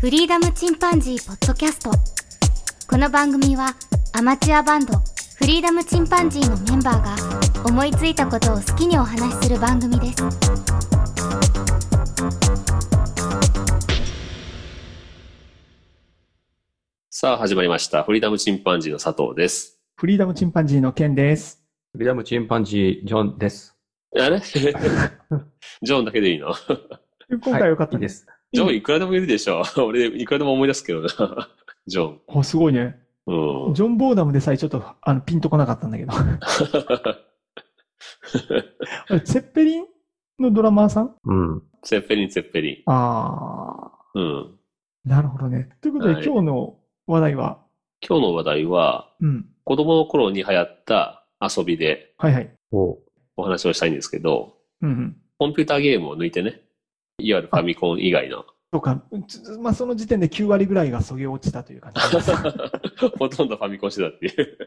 フリーダムチンパンジーポッドキャストこの番組はアマチュアバンドフリーダムチンパンジーのメンバーが思いついたことを好きにお話しする番組ですさあ始まりました。フリーダムチンパンジーの佐藤です。フリーダムチンパンジーのケンです。フリーダムチンパンジー、ジョンです。あれ？ジョンだけでいいの？今回は良かったで。いいですす。ジョンいくらでもいるでしょ。俺いくらでも思い出すけどな。ジョン。お、すごいね。うん。ジョン・ボーダムでさえちょっと、あの、ピンとこなかったんだけど。あれ、ツェッペリンのドラマーさん？うん。ツェッペリン、ツェッペリン。あうん。ー、なるほどね。ということで、はい今日の話題は、今日の話題は、うん。子供の頃に流行った遊びではいはい。おお話をしたいんですけど、うんうん。コンピューターゲームを抜いてね、いわゆるファミコン以外の、そうか。つまあ、その時点で9割ぐらいがそげ落ちたという感じです。ほとんどファミコンしてたっていう。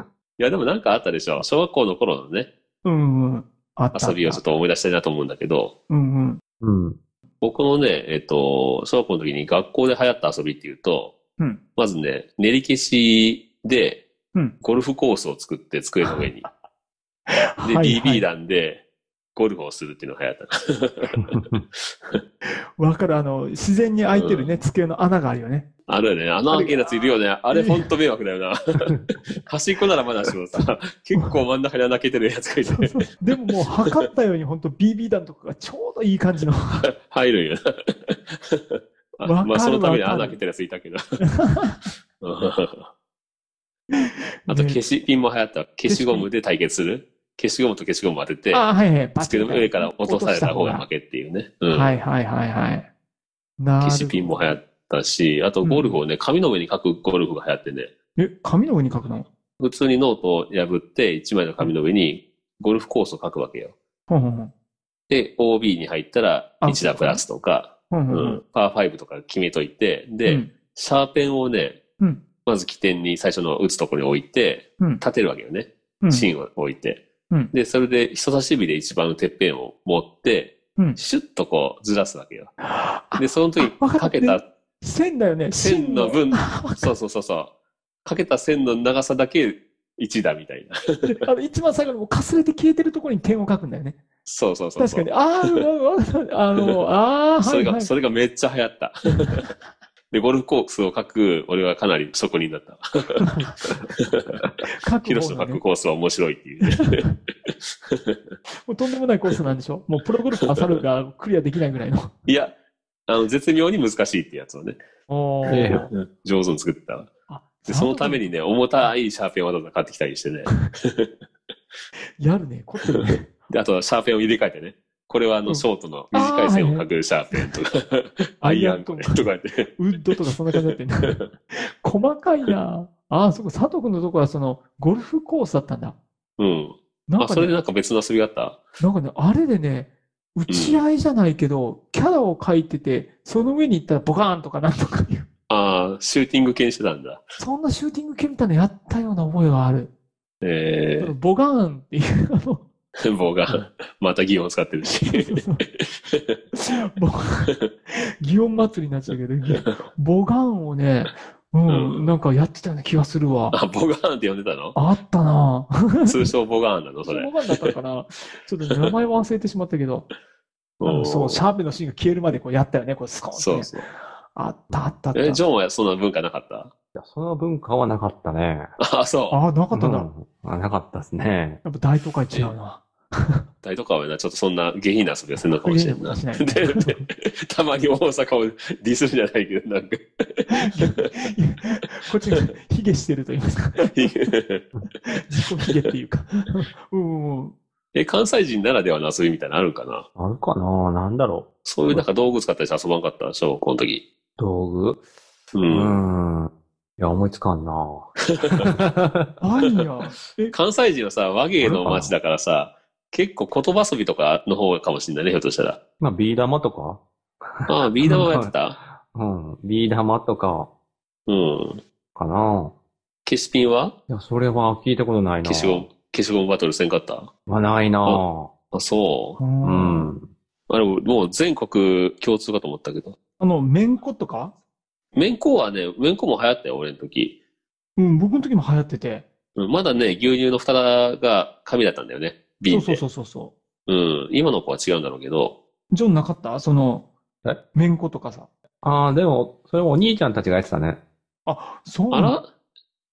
いや、でもなんかあったでしょ。小学校の頃のね、うんうん。遊びをちょっと思い出したいなと思うんだけど、うんうん。うん。僕のね、えっと、小学校の時に学校で流行った遊びっていうと、うん。まずね、練り消しでうん。ゴルフコースを作って机の上に。で、はいはい BB 弾でゴルフをするっていうのが流行った。わかる。あの、自然に開いてるね、机の穴があるよね。あるよね。あの開けるやついるよね。あれほんと迷惑だよな。端っこならまだしもさ、結構真ん中に穴開けてるやつがいて、そうそうでももう測ったように本当 BB 弾とかがちょうどいい感じの。入るんよな。まあそのために穴開けてるやついたけど。あと消しピンも流行った。消しゴムで対決する。消しゴムと消しゴム当てて、あ、はいはい。机の上から落とされた方が負けっていうね。うん。はいはいはいはい。消しピンも流行ったし、あとゴルフをね、紙の上に書くゴルフが流行ってね、え、紙の上に書くの？普通にノートを破って1枚の紙の上にゴルフコースを書くわけよ。ほんほんほん。で、OB に入ったらあ1打プラスとか、うほんパー5とか決めといて、で、うんシャーペンをね、うんまず起点に最初の打つところに置いて、うん立てるわけよね。うん芯を置いて。うんで、それで人差し指で一番てっぺんを持って、うんシュッとこうずらすわけよ。あで、その時かけた線だよね。線の分 そうそうそうそう。かけた線の長さだけ1打みたいな。るあの一番最後にもうかすれて消えてるところに点を書くんだよね。そうそうそう。確かに。あーうわうわあの、ああ、それが、はいはい。それがめっちゃ流行った。で、ゴルフコースを書く、俺はかなり職人だった。書ヒロシの書く。コースは面白いっていうね。もうとんでもないコースなんでしょ？もうプロゴルファーサルがクリアできないぐらいの。いや、あの、絶妙に難しいってやつをね、おえー上手に作った。あで、そのためにね、重たいシャーペンをわざわざ買ってきたりしてね。やるね。凝ってるね。で、あとはシャーペンを入れ替えてね。これはあの、うんショートの短い線を書くシャーペンとか、アイアンとかとかって。ウッドとかそんな感じだったよね。細かいなああ、そこ、佐藤君のとこはその、ゴルフコースだったんだ。うん。あ、なんかね、それでなんか別の遊びがあった？なんかね、あれでね、打ち合いじゃないけど、キャラを描いてて、その上に行ったらボカーンとかなんとかいう、ああ、シューティング系にしてたんだ。そんなシューティング系みたいなのやったような覚えがある。えボガーンっていう、あの、ー、棒が、また擬音使ってるし。そうそうボ祇園祭りになっちゃうけど、ボガンをね、うん、うんなんかやってたような気がするわ。あ、ボガーンって呼んでたの？あったな 通称ボガーンなのそれ。ボガンだったかなちょっと名前忘れてしまったけど、そう、シャャーペンの芯が消えるまでこうやったよね、こうスコーンってね、そうそう。あったあったあった。え、ジョンはそんな文化なかった？いや、その文化はなかったね。あ、そう。あ、なかったな。うんあなかったですね。やっぱ大都会違うな。大とかはな、ちょっとそんな下品な遊びをするのかもしれんな。ないでたまに大阪をディスるじゃないけど、なんか。こっちが卑下してると言いますか。自己卑下っていうか。うんうん。え、関西人ならではの遊びみたいなのあるんかな？あるかな？なんだろそういうなんか道具使ったりして遊ばんかった小学校の時。う。道具？う。うんん。いや、思いつかんな あいや。え、関西人はさ、和芸の街だからさ、結構言葉遊びとかの方かもしれないね、ひょっとしたら。まあ、ビー玉とか？ああ、ビー玉をやってた？うん。ビー玉とか、うん。かな消しピンは？いや、それは聞いたことないな消しゴム、消しゴムバトルせんかった？まあ、ないなあ、そう。う。うんん。あれ、もう全国共通かと思ったけど。あの、めんことか？麺粉はね、麺粉も流行ったよ、俺の時。うん、僕の時も流行ってて。うんまだね、牛乳の蓋が紙だったんだよね。瓶で。そうそうそうそうそうん。今の子は違うんだろうけど。う。ジョンなかった？そのえ、めんことかさ。ああ、でも、それもお兄ちゃんたちがやってたね。あ、そうあら？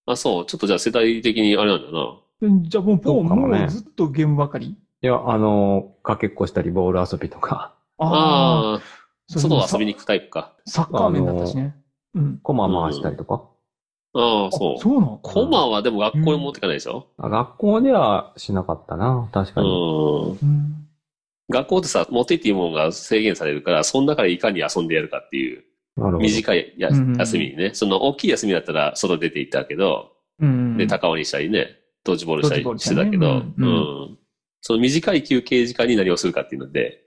あ、そう。ちょっとじゃあ世代的にあれなんだよな。じゃあもう、もう、そうかもねもうずっとゲームばかり？いや、あの、かけっこしたり、ボール遊びとか、ああ外を遊びに行くタイプか。サッカー面だったしね。うん。コマ回したりとか？ああ、そう。そうなの？コマはでも学校に持ってかないでしょ？あ学校ではしなかったな、確かうに。ん。うん。学校ってさ、持って行っていいものが制限されるから、その中でいかに遊んでやるかっていう。短いやうん休みにね、その大きい休みだったら外出て行ったけど、うん。で、高尾にしたりね、ドッジボールしたりしてたけど、ううんん。その短い休憩時間に何をするかっていうので、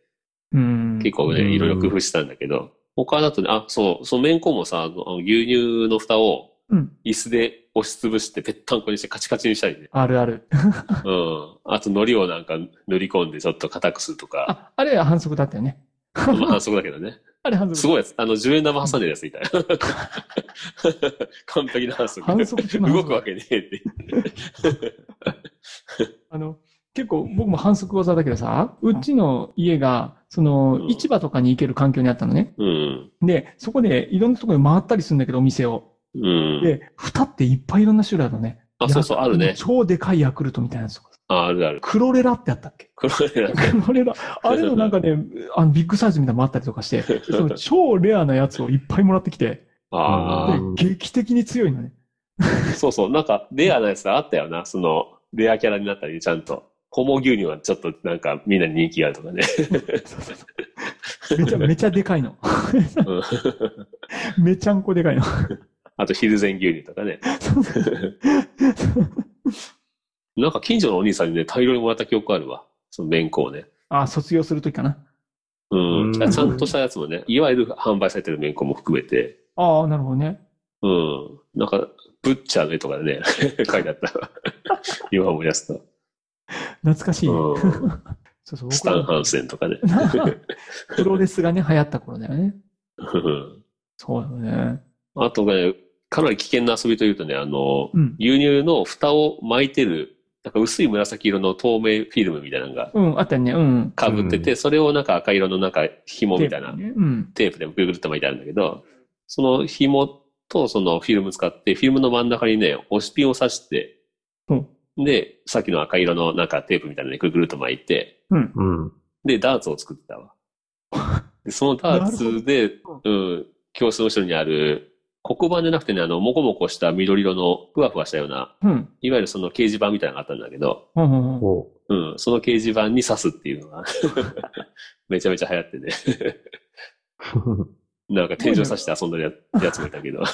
うん。結構ね、うんいろいろ工夫したんだけど、他だとね、あ、そう、その麺粉もさ、あの牛乳の蓋をうん。椅子で押しつぶしてぺったんこにしてカチカチにしたりね。あるある。うん。あと海苔をなんか塗り込んでちょっと硬くするとか。あ、あれは反則だったよね。まあ反則だけどね。あれ反則。すごいやつ。あの、10円玉挟んでるやつみたいな。完璧な反則。反則動くわけねえって。あの、結構僕も反則技だけどさ、うちの家が、そのう、ん市場とかに行ける環境にあったのね。うん。で、そこでいろんなところに回ったりするんだけど、お店を。うん。で、蓋っていっぱいいろんな種類あるのね。あ、そうそう、あるね。超でかいヤクルトみたいなやつとか。あ、あるある。クロレラってあったっけ？これなんかクロレラ。あれのなんかね、あのビッグサイズみたいなのもあったりとかして、その超レアなやつをいっぱいもらってきて、あうんで、劇的に強いのね。あ、そうそう。なんか、レアなやつあったよな。その、レアキャラになったり、ちゃんと。ホモ牛乳はちょっとなんかみんなに人気があるとかね。そうそうそうめちゃめちゃでかいの。うんめちゃんこでかいの。あと、ヒルゼン牛乳とかね。そうそうそうなんか近所のお兄さんにね、大量にもらった記憶あるわ。その麺粉をね。あ、卒業するときかな。うん。うんちゃんとしたやつもね、いわゆる販売されてる麺粉も含めて、ああ、なるほどね。うん。なんか、ブッチャーの絵とかでね、書いてあった。今思い出すと。懐かしい。そうそう。スタンハンセンとかね。プロレスがね、流行った頃だよね。うんそうだよね。あとね、かなり危険な遊びというとね、あの、うん。牛乳の蓋を巻いてる、なんか薄い紫色の透明フィルムみたいなのがうん、あったよね。うん。被ってて、それをなんか赤色のなんか紐みたいなテープねうん。テープでぐるぐるっと巻いてあるんだけど、その紐とそのフィルム使って、フィルムの真ん中にね、押しピンを刺して、うんで、さっきの赤色のなんかテープみたいなのでぐるぐるっと巻いて、うん。うん。で、ダーツを作ってたわ。でそのダーツで、うん、教室の後ろにある、黒板じゃなくてね、あの、もこもこした緑色のふわふわしたような、うん。いわゆるその掲示板みたいなのがあったんだけど、うんうんうん。おうん、その掲示板に刺すっていうのが、めちゃめちゃ流行ってね。なんか天井刺して遊んでるや やつもいたけど。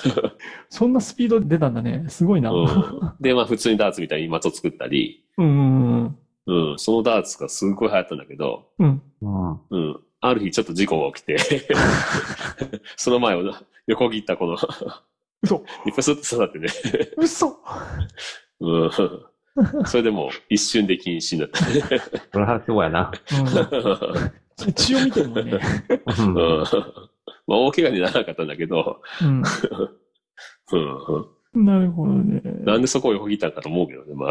そんなスピードで出たんだね。すごいな。うんうん、で、まあ普通にダーツみたいに的を作ったり、うんうん。うん、そのダーツがすごい流行ったんだけど、うん。うん。うん、ある日ちょっと事故が起きて、その前をな横切ったこの、嘘。プスッと刺さってね、嘘。うん、それでもう一瞬で禁止になった。それはそうやな。うん。血を見てるもんね。うんうんまあ大怪我にならなかったんだけど、うん。うんうんなるほどね。なんでそこを横切ったんかと思うけどね、まあ。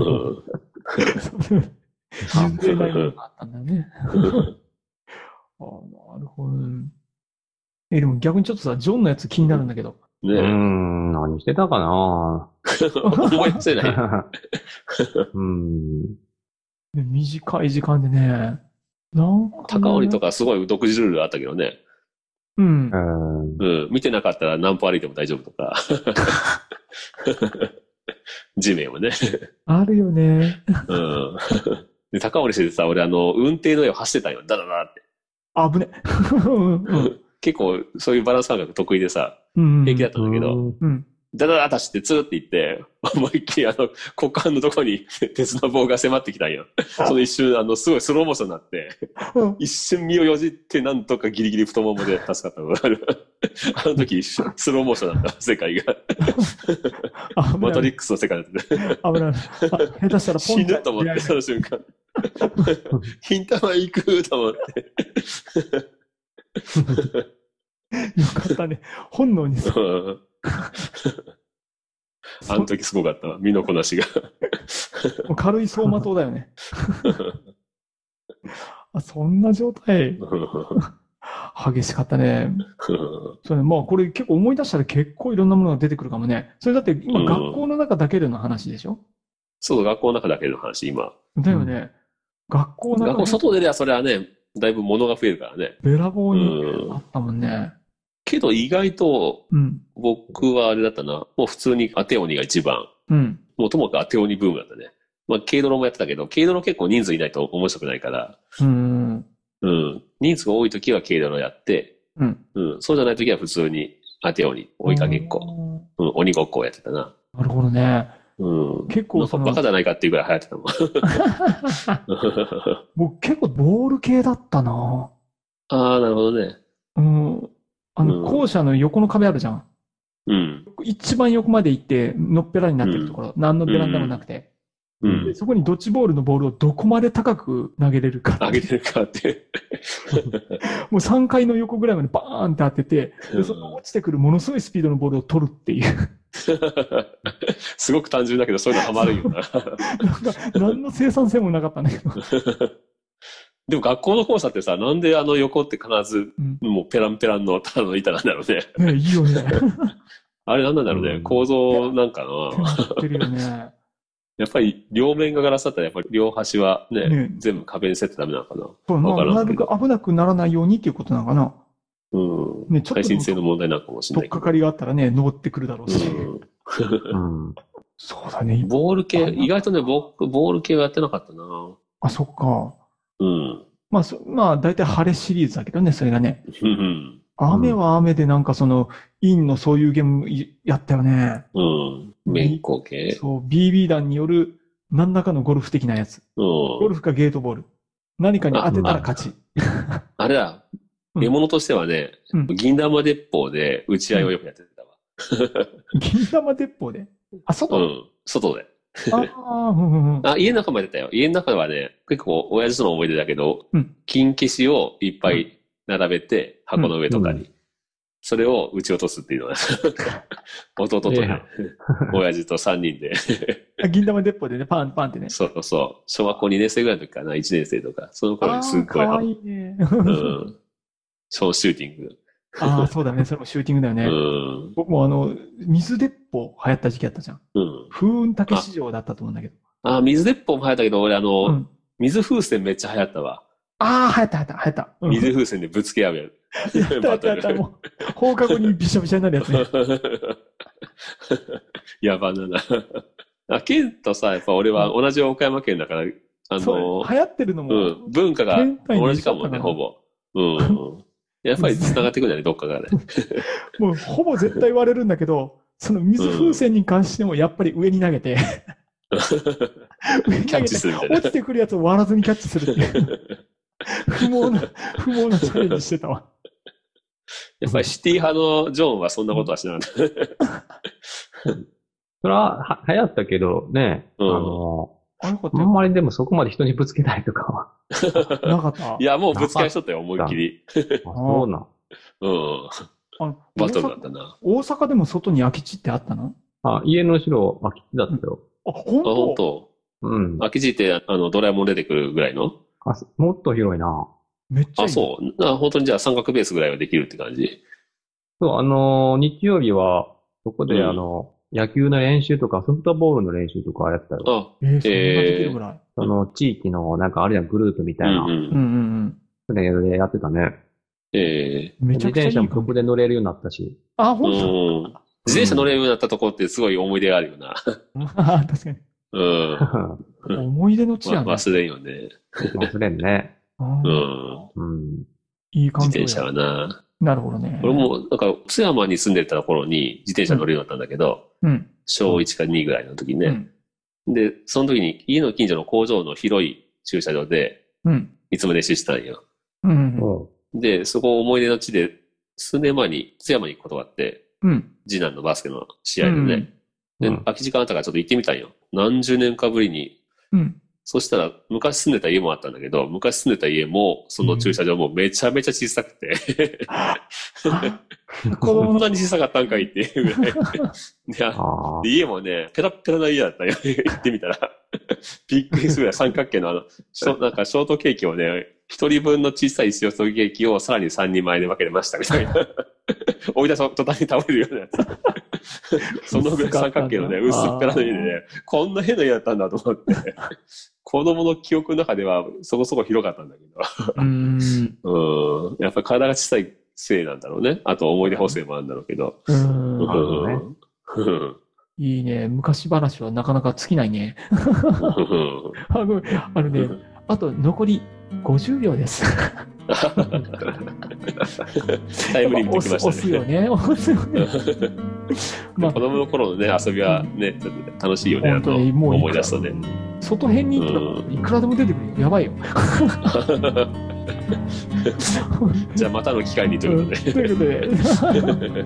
うん純粋な意味があったんだね。あなるほどね。え、でも逆にちょっとさ、ジョンのやつ気になるんだけど。うねん、何してたかな？思い出せない。うん。で短い時間でね。なんかね、高尾とかすごい独自ルールあったけどね。うんう。ん。うん。見てなかったら何歩歩いても大丈夫とか。地面をね。あるよね。うん。で、高尾しててさ、俺あの、運転の上を走ってたんよ。ダダダって。あぶね。結構そういうバランス感覚得意でさ、うん。平気だったんだけど、うん。ダダダダ走ってツーって行って、思いっきりあの、股間のとこに鉄の棒が迫ってきたんよ。その一瞬、あの、すごいスローモーションになって、一瞬身をよじってなんとかギリギリ太ももで助かったのがある。あの時一瞬スローモーションだった、世界が。マトリックスの世界だった。危ない。下手したらポン死ぬと思って、その瞬間。金玉行くと思って。よかったね。本能にさ、うんあの時すごかったわ。身のこなしが。もう軽い走馬灯だよね。あそんな状態、激しかったね。そうね、まあこれ結構思い出したら結構いろんなものが出てくるかもね。それだって今うん学校の中だけでの話でしょ、そう、学校の中だけの話、今。だよね。学校の学校中で外出りゃそれはね、だいぶ物が増えるからね。べらぼううにんあ。ったもんね。けど意外とうん。僕はあれだったな。もう普通にアテオニが一番。うん。もうともかくアテオニブームだったね。まあ、軽泥もやってたけど、軽泥結構人数いないと面白くないから、うん。うん。人数が多い時は軽泥やって、うん。うん。そうじゃない時は普通にアテオニ、追いかけっこ、うん、鬼ごっこをやってたな。なるほどね。うん。結構そのバカじゃないかっていうぐらい流行ってたもん。僕結構ボール系だったな。ああ、なるほどね。うん。あの、うん校舎の横の壁あるじゃん。うん。一番横まで行って、のっぺらになってるところ、何のベランダもなくて、うん。でそこにドッジボールのボールをどこまで高く投げれるか。上げてるかって。もう3階の横ぐらいまでバーンって当てて、でその落ちてくるものすごいスピードのボールを取るっていう。すごく単純だけど、そういうのハマるよな。なんか、何の生産性もなかったんだけど。でも学校の校舎ってさ、なんであの横って必ず、うんもうペランペランのただの板なんだろうね。ねいいよね。あれなんなんだろうね。うん構造なんかな。やってるよね。やっぱり両面がガラスだったらやっぱり両端はね、ね全部壁にセットダメなのかな。そう、まあ、わからんなるべく危なくならないようにっていうことなのかな。うん。ねちょっと耐震性の問題なのかもしれない。とっかかりがあったらね、登ってくるだろうし。うんうん。そうだね。ボール系、意外とね、僕、ボール系はやってなかったな。あ、そっか。うん。まあ、そまあ、大体晴れシリーズだけどね、それがね。うん。雨は雨でなんかその、インのそういうゲームいやったよね。うん。面光系。そう、BB 弾による何らかのゴルフ的なやつ。うん。ゴルフかゲートボール。何かに当てたら勝ち。あれだ。うん獲物としてはね、うん銀玉鉄砲で打ち合いをよくやってたわ。銀玉鉄砲で？あ、う外、ん。外で。あ家の中もやってたよ。家の中はね、結構親父との思い出だけど、うん金消しをいっぱい並べて、箱の上とかに。うそれを撃ち落とすっていうのは、弟とね 親父と3人で。あ銀玉鉄砲でね、パンパンってね。そうそう。小学校2年生ぐらいの時かな、1年生とか。その頃にすっごいかわいいね。うん。ショーシューティング。ああ、そうだね。それもシューティングだようね。ん。僕もあの、水鉄砲流行った時期あったじゃん。うん。風雲竹市場だったと思うんだけど。あ、水鉄砲も流行ったけど、俺あの、うん。水風船めっちゃ流行ったわ。ああ、流行った流行った流行った。うん水風船でぶつけ合うややったやったやった。もう、放課後にびしゃびしゃになるやつね。やばなな。あ、県とさ、やっぱ俺は同じ岡山県だから、あのそう、流行ってるのも、うん、文化が同じかもね、ほぼ。うん。やっぱり繋がってくるんだね、どっかがね。もうほぼ絶対割れるんだけど、その水風船に関してもやっぱり上に投げて、上にキャッチ投げて、するみたいな落ちてくるやつを割らずにキャッチするっていう、不毛な、不毛なチャレンジしてたわ。やっぱりシティ派のジョンはそんなことはしなかった。それは、は、流行ったけど、ね、うんあの、あ、よかったよ。あんまりでもそこまで人にぶつけたりとかは。なかった。いや、もうぶつかりしとったよ、思いっきり。あそうなん。うん。バトルだったな。大阪でも外に空き地ってあったの？あ、家の後ろ、空き地だったよ。あ、本あ、当本当。うん。空き地って、あの、ドラえもん出てくるぐらいの？あもっと広いな。めっちゃいい。あ、そう。あ本当にじゃあ三角ベースぐらいはできるって感じ。そう、あのー日曜日は、そこで、うんあの、野球の練習とか、ソフトボールの練習とかやってたよ。あ、えー、そんなできるぐらい。その、地域の、なんかあるやん、グループみたいな。うんう。うんんうんそれでやってたね。えうん。めち自ゃくちゃいい転車もそこで乗れるようになったし。あ、え本当？うん。自転車乗れるようになったところってすごい思い出があるよな。あ 確かに。うん。う ん思い出の地やね。わ忘れんよね。忘れんね。うん。うん。いい環境自転車はや。な。なるほどね。俺も、なんか、津山に住んでた頃に自転車乗るようになったんだけど、うん。小1か2ぐらいの時にね。うん。で、その時に家の近所の工場の広い駐車場で、うん。いつも練習してたんよ。うん。で、そこ思い出の地で、数年前に津山に行くことがあって、うん。次男のバスケの試合でね。でうん、空き時間あったからちょっと行ってみたんよ。何十年かぶりにうん。そしたら、昔住んでた家もあったんだけど、昔住んでた家も、その駐車場もめちゃめちゃ小さくて、こんなに小さかったんかいっていうぐらい。で家もね、ペラッペラな家だったよ。行ってみたら。びっくりするぐらい三角形のあの、なんかショートケーキをね、一人分の小さいショートケーキをさらに三人前で分けれましたみたいな。置い出した途端に倒れるようなやつ。そのぐらい三角形のね、薄っぺらの家でね、こんな変な家だったんだと思って。子供の記憶の中ではそこそこ広かったんだけうーん。ど。うん。やっぱ体が小さいせいなんだろうね。あと思い出補正もあるんだろうけど。うーうんいいね。昔話はなかなか尽きないね。あごめんあのね、あと残り50秒です。タイムリミットきま押したね。すよね。押すよね。まあ子供の頃のね、遊びはね、楽しいよね、あ本当の、にもう思い出すとね。外編に行ったらいくらでも出てくるよ。やばいよ。じゃあまたの機会にということで。ということで。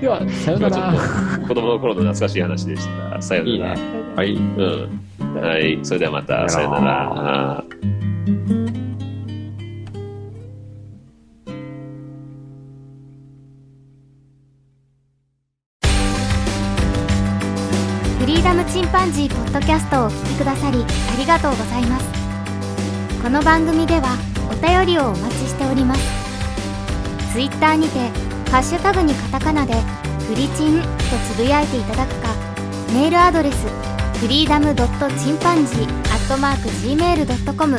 では、さよなら。子供の頃の懐かしい話でした。さよいいなら。ね。はい。うん。はい。それではまた、さよなら。ムチンパンジーポッドキャストをお聞きくださりありがとうございます。この番組ではお便りをお待ちしております。ツイッターにてハッシュタグにカタカナでフリチンとつぶやいていただくかメールアドレスフリーダムドットチンパンジーアットマーク Gmail.com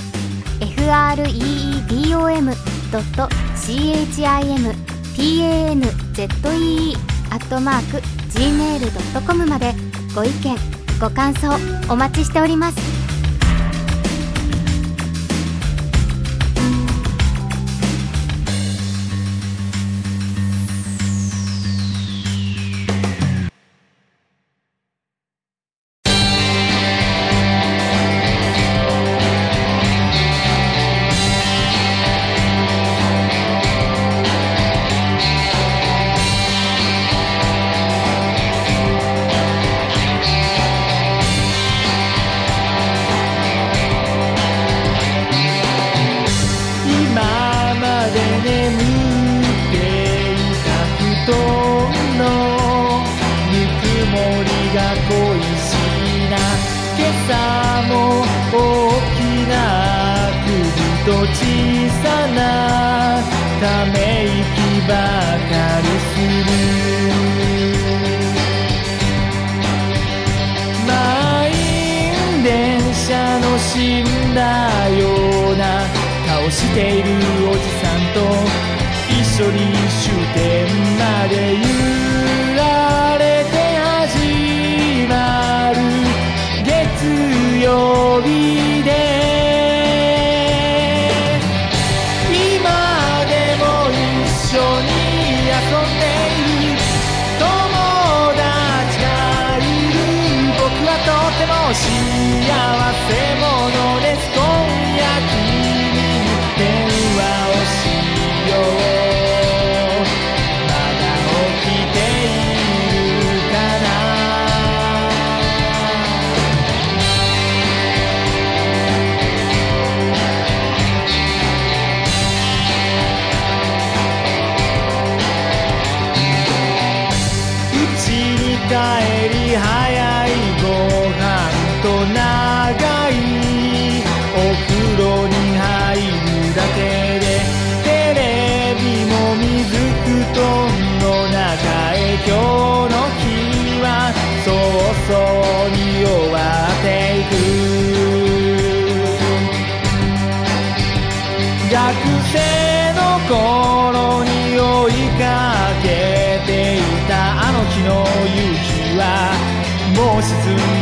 freedom ドット chimpanzee アットマーク gmail.com までご意見。ご感想お待ちしております。と小さなため息ばかりする。満員電車の死んだような顔しているおじさんと一緒に終点まで揺とても幸せ者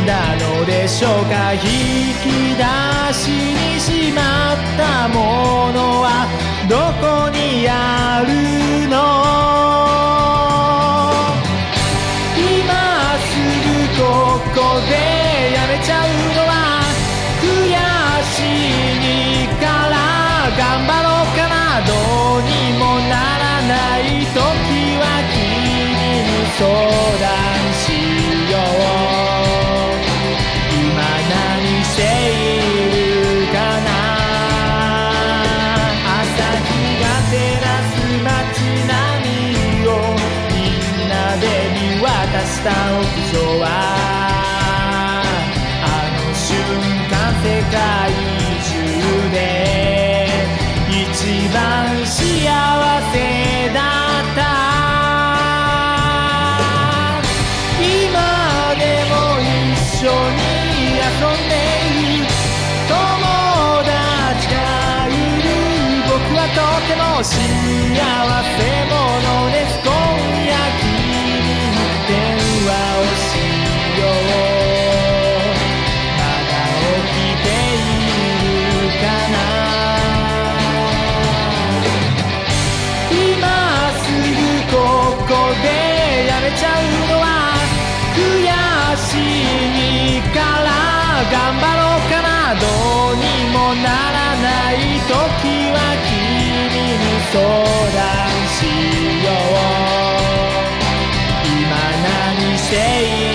沈んだのでしょうか？引き出しにしまったものはどこにあるの？今すぐここでやめちゃうのは悔しいから頑張ろうかな。どうにもならない時は君に相談した屋上はあの瞬間世界中で一番幸せだった今でも一緒に遊んでいる友達がいる僕はとても幸せならない時は君に相談しよう。今何している？